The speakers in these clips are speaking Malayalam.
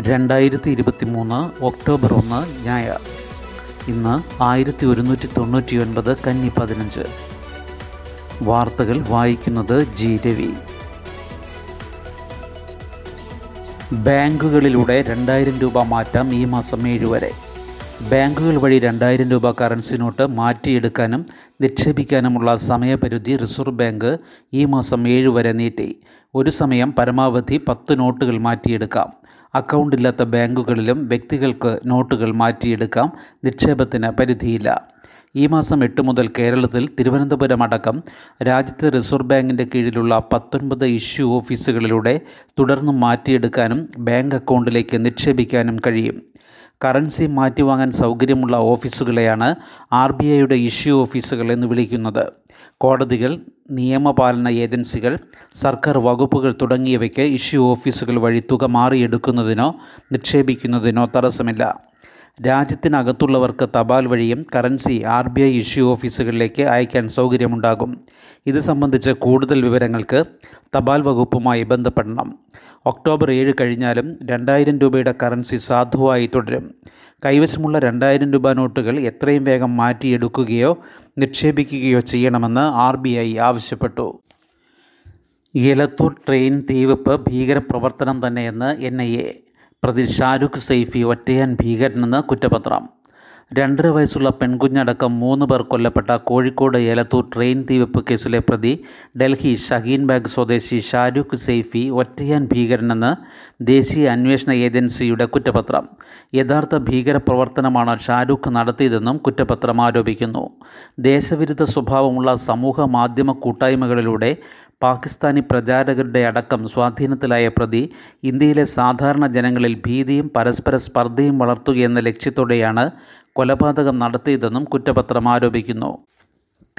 രണ്ടായിരത്തി ഇരുപത്തി മൂന്ന് ഒക്ടോബർ ഒന്ന് ഞായർ ഇന്ന് ആയിരത്തി ഒരുന്നൂറ്റി തൊണ്ണൂറ്റി ഒൻപത് കന്നി പതിനഞ്ച്. വാർത്തകൾ വായിക്കുന്നത് ജി രവി. ബാങ്കുകളിലൂടെ രണ്ടായിരം രൂപ മാറ്റാം ഈ മാസം ഏഴ് വരെ. ബാങ്കുകൾ വഴി രണ്ടായിരം രൂപ കറൻസി നോട്ട് മാറ്റിയെടുക്കാനും നിക്ഷേപിക്കാനുമുള്ള സമയപരിധി റിസർവ് ബാങ്ക് ഈ മാസം ഏഴ് വരെ നീട്ടി. ഒരു സമയം പരമാവധി പത്ത് നോട്ടുകൾ മാറ്റിയെടുക്കാം. അക്കൗണ്ടില്ലാത്ത ബാങ്കുകളിലും വ്യക്തികൾക്ക് നോട്ടുകൾ മാറ്റിയെടുക്കാം. നിക്ഷേപത്തിന് പരിധിയില്ല. ഈ മാസം എട്ട് മുതൽ കേരളത്തിൽ തിരുവനന്തപുരം അടക്കം രാജ്യത്തെ റിസർവ് ബാങ്കിന്റെ കീഴിലുള്ള പത്തൊൻപത് ഇഷ്യൂ ഓഫീസുകളിലൂടെ തുടർന്നും മാറ്റിയെടുക്കാനും ബാങ്ക് അക്കൗണ്ടിലേക്ക് നിക്ഷേപിക്കാനും കഴിയും. കറൻസി മാറ്റിവാങ്ങാൻ സൗകര്യമുള്ള ഓഫീസുകളെയാണ് ആർ ബി ഐയുടെ ഇഷ്യൂ ഓഫീസുകൾ എന്ന് വിളിക്കുന്നത്. കോടതികൾ നിയമപാലന ഏജൻസികൾ സർക്കാർ വകുപ്പുകൾ തുടങ്ങിയവയ്ക്ക് ഇഷ്യൂ ഓഫീസുകൾ വഴി തുക മാറിയെടുക്കുന്നതിനോ നിക്ഷേപിക്കുന്നതിനോ തടസ്സമില്ല. രാജ്യത്തിനകത്തുള്ളവർക്ക് തപാൽ വഴിയും currency R B I issue ഓഫീസുകളിലേക്ക് അയക്കാൻ സൗകര്യമുണ്ടാകും. ഇത് സംബന്ധിച്ച് കൂടുതൽ വിവരങ്ങൾക്ക് തപാൽ വകുപ്പുമായി ബന്ധപ്പെടണം. ഒക്ടോബർ ഏഴ് കഴിഞ്ഞാലും രണ്ടായിരം രൂപയുടെ കറൻസി സാധുവായി തുടരും. കൈവശമുള്ള രണ്ടായിരം രൂപ നോട്ടുകൾ എത്രയും വേഗം മാറ്റിയെടുക്കുകയോ നിക്ഷേപിക്കുകയോ ചെയ്യണമെന്ന് ആർ ആവശ്യപ്പെട്ടു. എലത്തൂർ ട്രെയിൻ തീവെപ്പ് ഭീകരപ്രവർത്തനം തന്നെയെന്ന് എൻ ഐ എ. പ്രതി ഷാരൂഖ് സെയ്ഫി ഒറ്റയാൻ ഭീകരനെന്ന് കുറ്റപത്രം. രണ്ടര വയസ്സുള്ള പെൺകുഞ്ഞടക്കം മൂന്ന് പേർ കൊല്ലപ്പെട്ട കോഴിക്കോട് ഏലത്തൂർ ട്രെയിൻ തീവെപ്പ് കേസിലെ പ്രതി ഡൽഹി ഷഹീൻ ബാഗ് സ്വദേശി ഷാരൂഖ് സെയ്ഫി ഒറ്റയാൻ ഭീകരനെന്ന് ദേശീയ അന്വേഷണ ഏജൻസിയുടെ കുറ്റപത്രം. യഥാർത്ഥ ഭീകരപ്രവർത്തനമാണ് ഷാരൂഖ് നടത്തിയതെന്നും കുറ്റപത്രം ആരോപിക്കുന്നു. ദേശവിരുദ്ധ സ്വഭാവമുള്ള സമൂഹ മാധ്യമ കൂട്ടായ്മകളിലൂടെ പാകിസ്ഥാനി പ്രചാരകരുടെ അടക്കം സ്വാധീനത്തിലായ പ്രതി ഇന്ത്യയിലെ സാധാരണ ജനങ്ങളിൽ ഭീതിയും പരസ്പര സ്പർദ്ധയും വളർത്തുകയെന്ന ലക്ഷ്യത്തോടെയാണ് കൊലപാതകം നടത്തിയതെന്നും കുറ്റപത്രം ആരോപിക്കുന്നു.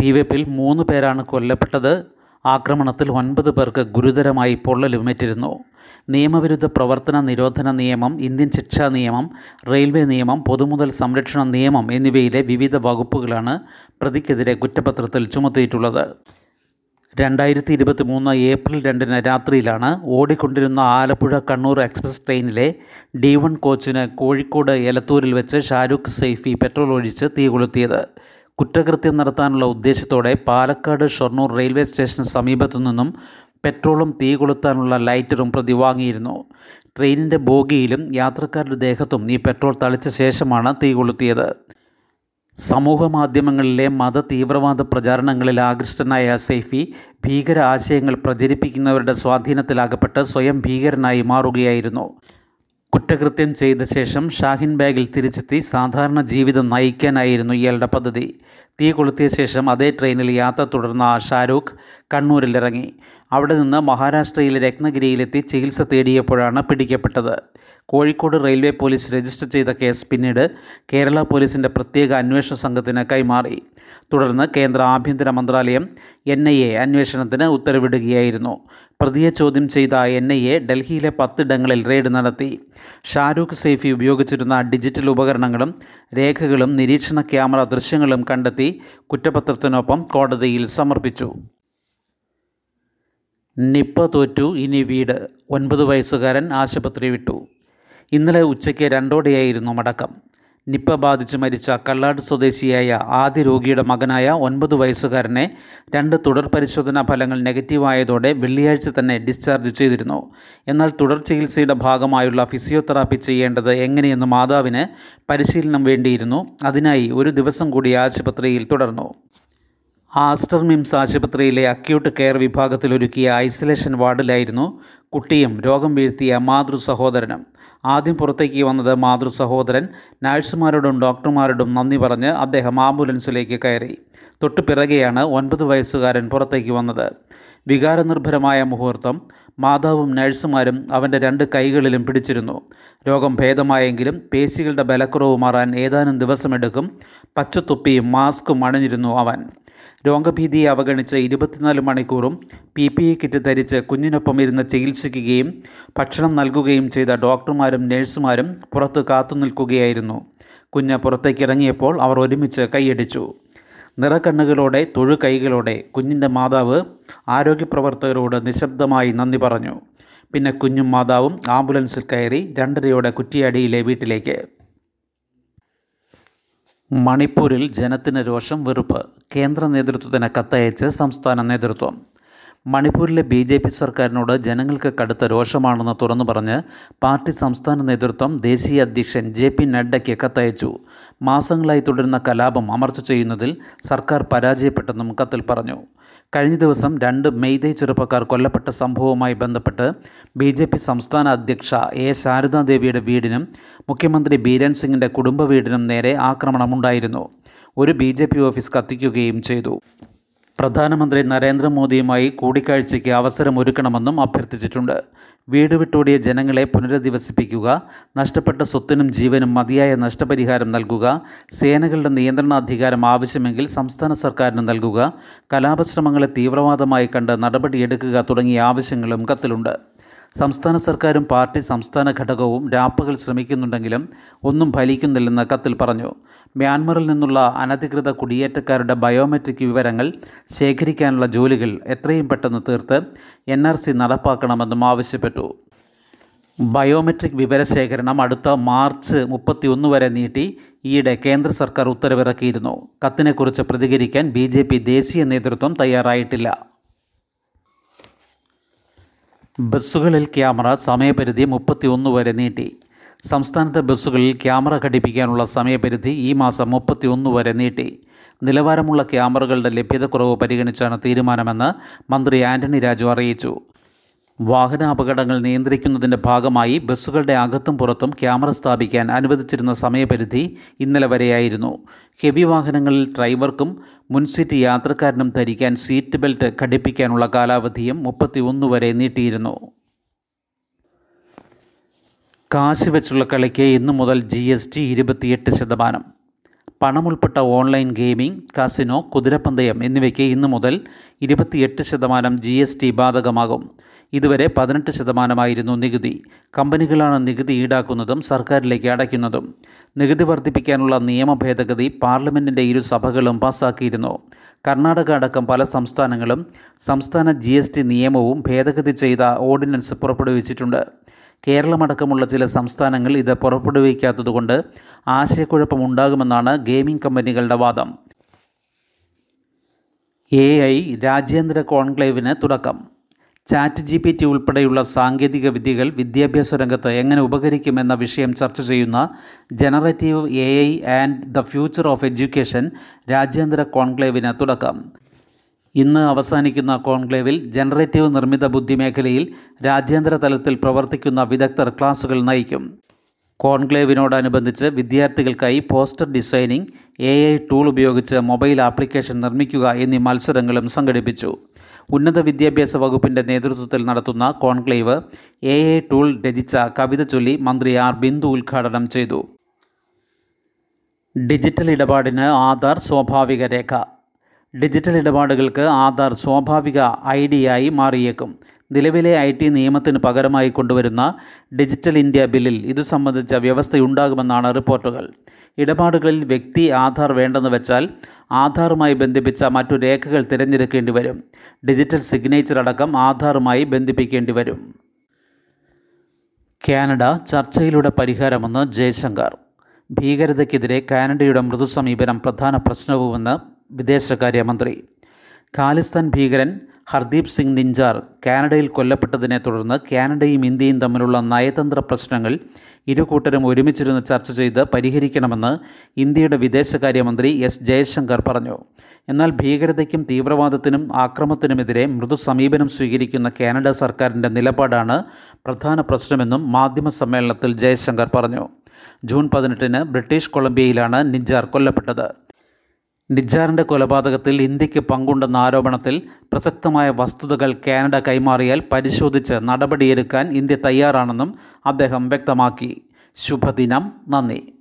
തീവെപ്പിൽ മൂന്ന് പേരാണ് കൊല്ലപ്പെട്ടത്. ആക്രമണത്തിൽ ഒൻപത് പേർക്ക് ഗുരുതരമായി പൊള്ളലുമേറ്റിരുന്നു. നിയമവിരുദ്ധ പ്രവർത്തന നിരോധന നിയമം ഇന്ത്യൻ ശിക്ഷാ നിയമം റെയിൽവേ നിയമം പൊതുമുതൽ സംരക്ഷണ നിയമം എന്നിവയിലെ വിവിധ വകുപ്പുകളാണ് പ്രതിക്കെതിരെ കുറ്റപത്രത്തിൽ ചുമത്തിയിട്ടുള്ളത്. രണ്ടായിരത്തി ഇരുപത്തി മൂന്ന് ഏപ്രിൽ രണ്ടിന് രാത്രിയിലാണ് ഓടിക്കൊണ്ടിരുന്ന ആലപ്പുഴ കണ്ണൂർ എക്സ്പ്രസ് ട്രെയിനിലെ ഡി വൺ കോച്ചിന് കോഴിക്കോട് എലത്തൂരിൽ വെച്ച് ഷാരൂഖ് സൈഫി പെട്രോൾ ഒഴിച്ച് തീ കൊളുത്തിയത്. കുറ്റകൃത്യം നടത്താനുള്ള ഉദ്ദേശത്തോടെ പാലക്കാട് ഷൊർണൂർ റെയിൽവേ സ്റ്റേഷന് സമീപത്തു നിന്നും പെട്രോളും തീ കൊളുത്താനുള്ള ലൈറ്ററും പ്രതി വാങ്ങിയിരുന്നു. ട്രെയിനിന്റെ ബോഗിയിലും യാത്രക്കാരുടെ ദേഹത്തും ഈ പെട്രോൾ തളിച്ച ശേഷമാണ് തീ കൊളുത്തിയത്. സമൂഹ മാധ്യമങ്ങളിലെ മത തീവ്രവാദ പ്രചാരണങ്ങളിൽ ആകൃഷ്ടനായ സെയ്ഫി ഭീകര ആശയങ്ങൾ പ്രചരിപ്പിക്കുന്നവരുടെ സ്വാധീനത്തിലാകപ്പെട്ട് സ്വയം ഭീകരനായി മാറുകയായിരുന്നു. കുറ്റകൃത്യം ചെയ്ത ശേഷം ഷാഹിൻ ബാഗിൽ തിരിച്ചെത്തി സാധാരണ ജീവിതം നയിക്കാനായിരുന്നു ഇയാളുടെ പദ്ധതി. തീ കൊളുത്തിയ ശേഷം അതേ ട്രെയിനിൽ യാത്ര തുടർന്ന ഷാരൂഖ് കണ്ണൂരിലിറങ്ങി. അവിടെ നിന്ന് മഹാരാഷ്ട്രയിലെ രത്നഗിരിയിലെത്തി ചികിത്സ തേടിയപ്പോഴാണ് പിടിക്കപ്പെട്ടത്. കോഴിക്കോട് റെയിൽവേ പോലീസ് രജിസ്റ്റർ ചെയ്ത കേസ് പിന്നീട് കേരള പോലീസിന്റെ പ്രത്യേക അന്വേഷണ സംഘത്തിന് കൈമാറി. തുടർന്ന് കേന്ദ്ര ആഭ്യന്തര മന്ത്രാലയം എൻ ഐ എ അന്വേഷണത്തിന് ഉത്തരവിടുകയായിരുന്നു. പ്രതിയെ ചോദ്യം ചെയ്ത എൻ ഐ എ ഡൽഹിയിലെ പത്തിടങ്ങളിൽ റെയ്ഡ് നടത്തി. ഷാരൂഖ് സൈഫി ഉപയോഗിച്ചിരുന്ന ഡിജിറ്റൽ ഉപകരണങ്ങളും രേഖകളും നിരീക്ഷണ ക്യാമറ ദൃശ്യങ്ങളും കണ്ടെത്തി കുറ്റപത്രത്തിനൊപ്പം കോടതിയിൽ സമർപ്പിച്ചു. നിപ്പ തോറ്റു ഇനി വീട്. ഒൻപത് വയസ്സുകാരൻ ആശുപത്രി വിട്ടു. ഇന്നലെ ഉച്ചയ്ക്ക് രണ്ടോടെയായിരുന്നു മടക്കം. നിപ്പ ബാധിച്ച് മരിച്ച കള്ളാട് സ്വദേശിയായ ആദ്യ രോഗിയുടെ മകനായ ഒൻപത് വയസ്സുകാരനെ രണ്ട് തുടർ പരിശോധനാ ഫലങ്ങൾ നെഗറ്റീവായതോടെ വെള്ളിയാഴ്ച തന്നെ ഡിസ്ചാർജ് ചെയ്തിരുന്നു. എന്നാൽ തുടർ ചികിത്സയുടെ ഭാഗമായുള്ള ഫിസിയോതെറാപ്പി ചെയ്യേണ്ടത് എങ്ങനെയെന്ന് മാതാവിന് പരിശീലനം വേണ്ടിയിരുന്നു. അതിനായി ഒരു ദിവസം കൂടി ആശുപത്രിയിൽ തുടർന്നു. ആസ്റ്റർ മിംസ് ആശുപത്രിയിലെ അക്യൂട്ട് കെയർ വിഭാഗത്തിൽ ഒരുക്കിയ ഐസൊലേഷൻ വാർഡിലായിരുന്നു കുട്ടിയും രോഗം വീഴ്ത്തിയ മാതൃ സഹോദരനും. ആദ്യം പുറത്തേക്ക് വന്നത് മാതൃ സഹോദരൻ. നഴ്സുമാരോടും ഡോക്ടർമാരോടും നന്ദി പറഞ്ഞ് അദ്ദേഹം ആംബുലൻസിലേക്ക് കയറി. തൊട്ടു പിറകെയാണ് ഒൻപത് വയസ്സുകാരൻ പുറത്തേക്ക് വന്നത്. വികാരനിർഭരമായ മുഹൂർത്തം. മാതാവും നഴ്സുമാരും അവന്റെ രണ്ട് കൈകളിലും പിടിച്ചിരുന്നു. രോഗം ഭേദമായെങ്കിലും പേശികളുടെ ബലക്കുറവ് മാറാൻ ഏതാനും ദിവസമെടുക്കും. പച്ചത്തൊപ്പിയും മാസ്കും അണിഞ്ഞിരുന്നു അവൻ. രോഗഭീതിയെ അവഗണിച്ച് ഇരുപത്തിനാല് മണിക്കൂറും പി പി ഇ കിറ്റ് ധരിച്ച് കുഞ്ഞിനൊപ്പം ഇരുന്ന് ചികിത്സിക്കുകയും ഭക്ഷണം നൽകുകയും ചെയ്ത ഡോക്ടർമാരും നഴ്സുമാരും പുറത്ത് കാത്തു നിൽക്കുകയായിരുന്നു. കുഞ്ഞ് പുറത്തേക്കിറങ്ങിയപ്പോൾ അവർ ഒരുമിച്ച് കൈയടിച്ചു. നിറക്കണ്ണുകളോടെ തൊഴു കൈകളോടെ കുഞ്ഞിന്റെ മാതാവ് ആരോഗ്യപ്രവർത്തകരോട് നിശബ്ദമായി നന്ദി പറഞ്ഞു. പിന്നെ കുഞ്ഞും മാതാവും ആംബുലൻസിൽ കയറി രണ്ടരയോടെ കുറ്റിയാടിയിലെ വീട്ടിലേക്ക്. മണിപ്പൂരിൽ ജനത്തിന് രോഷം വെറുപ്പ്. കേന്ദ്ര നേതൃത്വത്തിന് കത്തയച്ച് സംസ്ഥാന നേതൃത്വം. മണിപ്പൂരിലെ ബി ജെ പി സർക്കാരിനോട് ജനങ്ങൾക്ക് കടുത്ത രോഷമാണെന്ന് തുറന്നു പറഞ്ഞ് പാർട്ടി സംസ്ഥാന നേതൃത്വം ദേശീയ അധ്യക്ഷൻ ജെ പി നഡ്ഡയ്ക്ക് കത്തയച്ചു. മാസങ്ങളായി തുടരുന്ന കലാപം അമർച്ച ചെയ്യുന്നതിൽ സർക്കാർ പരാജയപ്പെട്ടെന്നും കത്തിൽ പറഞ്ഞു. കഴിഞ്ഞ ദിവസം രണ്ട് മെയ്തൈ ചെറുപ്പക്കാർ കൊല്ലപ്പെട്ട സംഭവവുമായി ബന്ധപ്പെട്ട് ബി ജെ പി സംസ്ഥാന അധ്യക്ഷ എ ശാരദാദേവിയുടെ വീടിനും മുഖ്യമന്ത്രി ബീരൻ സിംഗിന്റെ കുടുംബ വീടിനും നേരെ ആക്രമണമുണ്ടായിരുന്നു. ഒരു ബി ജെ പി ഓഫീസ് കത്തിക്കുകയും ചെയ്തു. പ്രധാനമന്ത്രി നരേന്ദ്രമോദിയുമായി കൂടിക്കാഴ്ചയ്ക്ക് അവസരമൊരുക്കണമെന്നും അഭ്യർത്ഥിച്ചിട്ടുണ്ട്. വീട് വിട്ടോടിയ ജനങ്ങളെ പുനരധിവസിപ്പിക്കുക നഷ്ടപ്പെട്ട സ്വത്തിനും ജീവനും മതിയായ നഷ്ടപരിഹാരം നൽകുക സേനകളുടെ നിയന്ത്രണാധികാരം ആവശ്യമെങ്കിൽ സംസ്ഥാന സർക്കാരിന് നൽകുക കലാപശ്രമങ്ങളെ തീവ്രവാദമായി കണ്ട് നടപടിയെടുക്കുക തുടങ്ങിയ ആവശ്യങ്ങളും കത്തിലുണ്ട്. സംസ്ഥാന സർക്കാരും പാർട്ടി സംസ്ഥാന ഘടകവും രാപ്പകൽ ശ്രമിക്കുന്നുണ്ടെങ്കിലും ഒന്നും ഫലിക്കുന്നില്ലെന്ന് കത്തിൽ പറഞ്ഞു. മ്യാൻമറിൽ നിന്നുള്ള അനധികൃത കുടിയേറ്റക്കാരുടെ ബയോമെട്രിക് വിവരങ്ങൾ ശേഖരിക്കാനുള്ള ജോലികൾ എത്രയും പെട്ടെന്ന് തീർത്ത് എൻ ആർ സി നടപ്പാക്കണമെന്നും ആവശ്യപ്പെട്ടു. ബയോമെട്രിക് വിവരശേഖരണം അടുത്ത മാർച്ച് മുപ്പത്തിയൊന്ന് വരെ നീട്ടി ഈയിടെ കേന്ദ്ര സർക്കാർ ഉത്തരവിറക്കിയിരുന്നു. കത്തിനെക്കുറിച്ച് പ്രതികരിക്കാൻ ബി ദേശീയ നേതൃത്വം തയ്യാറായിട്ടില്ല. ബസ്സുകളിൽ ക്യാമറ സമയപരിധി മുപ്പത്തിയൊന്ന് വരെ നീട്ടി. സംസ്ഥാനത്തെ ബസ്സുകളിൽ ക്യാമറ ഘടിപ്പിക്കാനുള്ള സമയപരിധി ഈ മാസം മുപ്പത്തിയൊന്ന് വരെ നീട്ടി. നിലവാരമുള്ള ക്യാമറകളുടെ ലഭ്യതക്കുറവ് പരിഗണിച്ചാണ് തീരുമാനമെന്ന് മന്ത്രി ആന്റണി രാജു അറിയിച്ചു. വാഹന അപകടങ്ങൾ നിയന്ത്രിക്കുന്നതിന്റെ ഭാഗമായി ബസ്സുകളുടെ അകത്തും പുറത്തും ക്യാമറ സ്ഥാപിക്കാൻ അനുവദിച്ചിരുന്ന സമയപരിധി ഇന്നലെ വരെയായിരുന്നു. ഹെവി വാഹനങ്ങളിൽ ഡ്രൈവർക്കും മുൻസീറ്റ് യാത്രക്കാരനും ധരിക്കാൻ സീറ്റ് ബെൽറ്റ് ഘടിപ്പിക്കാനുള്ള കാലാവധിയും മുപ്പത്തിയൊന്ന് വരെ നീട്ടിയിരുന്നു. കാശ് വെച്ചുള്ള കളിക്ക് ഇന്നു മുതൽ ജി എസ് ടി ഇരുപത്തിയെട്ട് ശതമാനം. പണമുൾപ്പെട്ട ഓൺലൈൻ ഗെയിമിംഗ് കാസിനോ കുതിരപ്പന്തയം എന്നിവയ്ക്ക് ഇന്നു മുതൽ ഇരുപത്തിയെട്ട് ശതമാനം ജി എസ് ടി ബാധകമാകും. ഇതുവരെ പതിനെട്ട് ശതമാനമായിരുന്നു നികുതി. കമ്പനികളാണ് നികുതി ഈടാക്കുന്നതും സർക്കാരിലേക്ക് അടയ്ക്കുന്നതും. നികുതി വർദ്ധിപ്പിക്കാനുള്ള നിയമ ഭേദഗതി പാർലമെന്റിന്റെ ഇരു സഭകളും പാസാക്കിയിരുന്നു. കർണാടക അടക്കം പല സംസ്ഥാനങ്ങളും സംസ്ഥാന ജി നിയമവും ഭേദഗതി ചെയ്ത ഓർഡിനൻസ് പുറപ്പെടുവിച്ചിട്ടുണ്ട്. കേരളമടക്കമുള്ള ചില സംസ്ഥാനങ്ങൾ ഇത് പുറപ്പെടുവിക്കാത്തതുകൊണ്ട് ആശയക്കുഴപ്പമുണ്ടാകുമെന്നാണ് ഗെയിമിംഗ് കമ്പനികളുടെ വാദം. എ ഐ രാജ്യാന്തര കോൺക്ലേവിന് തുടക്കം. ചാറ്റ് ജി പി ടി ഉൾപ്പെടെയുള്ള സാങ്കേതിക വിദ്യകൾ വിദ്യാഭ്യാസ രംഗത്ത് എങ്ങനെ ഉപകരിക്കുമെന്ന വിഷയം ചർച്ച ചെയ്യുന്ന generative A I and the future of education രാജ്യാന്തര കോൺക്ലേവിന് തുടക്കം. ഇന്ന് അവസാനിക്കുന്ന കോൺക്ലേവിൽ ജനറേറ്റീവ് നിർമ്മിത ബുദ്ധി മേഖലയിൽ രാജ്യാന്തര തലത്തിൽ പ്രവർത്തിക്കുന്ന വിദഗ്ധർ ക്ലാസുകൾ നയിക്കും. കോൺക്ലേവിനോടനുബന്ധിച്ച് വിദ്യാർത്ഥികൾക്കായി പോസ്റ്റർ ഡിസൈനിംഗ് എ ടൂൾ ഉപയോഗിച്ച് മൊബൈൽ ആപ്ലിക്കേഷൻ നിർമ്മിക്കുക എന്നീ മത്സരങ്ങളും സംഘടിപ്പിച്ചു. ഉന്നത വിദ്യാഭ്യാസ വകുപ്പിന്റെ നേതൃത്വത്തിൽ നടത്തുന്ന കോൺക്ലേവ് എ എ ടൂൾ രചിച്ച കവിത ചൊല്ലി മന്ത്രി ആർ ബിന്ദു ഉദ്ഘാടനം ചെയ്തു. ഡിജിറ്റൽ ഇടപാടിന് ആധാർ സ്വാഭാവിക രേഖ. ഡിജിറ്റൽ ഇടപാടുകൾക്ക് ആധാർ സ്വാഭാവിക ഐ ഡിയായി മാറിയേക്കും. നിലവിലെ ഐ ടി നിയമത്തിന് പകരമായി കൊണ്ടുവരുന്ന ഡിജിറ്റൽ ഇന്ത്യ ബില്ലിൽ ഇതു സംബന്ധിച്ച വ്യവസ്ഥയുണ്ടാകുമെന്നാണ് റിപ്പോർട്ടുകൾ. ഇടപാടുകളിൽ വ്യക്തി ആധാർ വേണ്ടെന്ന് വെച്ചാൽ ആധാറുമായി ബന്ധിപ്പിച്ച മറ്റു രേഖകൾ തിരഞ്ഞെടുക്കേണ്ടി വരും. ഡിജിറ്റൽ സിഗ്നേച്ചർ അടക്കം ആധാറുമായി ബന്ധിപ്പിക്കേണ്ടി വരും. കാനഡ ചർച്ചയിലൂടെ പരിഹാരമെന്ന് ജയശങ്കർ. ഭീകരതയ്ക്കെതിരെ കാനഡയുടെ മൃദുസമീപനം പ്രധാന പ്രശ്നവുമെന്ന് വിദേശകാര്യമന്ത്രി. ഖാലിസ്ഥാൻ ഭീകരൻ ഹർദീപ് സിംഗ് നിഞ്ചാർ കാനഡയിൽ കൊല്ലപ്പെട്ടതിനെ തുടർന്ന് കാനഡയും ഇന്ത്യയും തമ്മിലുള്ള നയതന്ത്ര പ്രശ്നങ്ങൾ ഇരു കൂട്ടരും ഒരുമിച്ചിരുന്ന് ചർച്ച ചെയ്ത് പരിഹരിക്കണമെന്ന് ഇന്ത്യയുടെ വിദേശകാര്യമന്ത്രി എസ് ജയശങ്കർ പറഞ്ഞു. എന്നാൽ ഭീകരതയ്ക്കും തീവ്രവാദത്തിനും ആക്രമത്തിനുമെതിരെ മൃദു സമീപനം സ്വീകരിക്കുന്ന കാനഡ സർക്കാരിന്റെ നിലപാടാണ് പ്രധാന പ്രശ്നമെന്നും മാധ്യമ സമ്മേളനത്തിൽ ജയശങ്കർ പറഞ്ഞു. ജൂൺ പതിനെട്ടിന് ബ്രിട്ടീഷ് കൊളംബിയയിലാണ് നിഞ്ചാർ കൊല്ലപ്പെട്ടത്. നിജാറിന്റെ കൊലപാതകത്തിൽ ഇന്ത്യയ്ക്ക് പങ്കുണ്ടെന്ന ആരോപണത്തിൽ പ്രസക്തമായ വസ്തുതകൾ കാനഡ കൈമാറിയാൽ പരിശോധിച്ച് നടപടിയെടുക്കാൻ ഇന്ത്യ തയ്യാറാണെന്നും അദ്ദേഹം വ്യക്തമാക്കി. ശുഭദിനം. നന്ദി.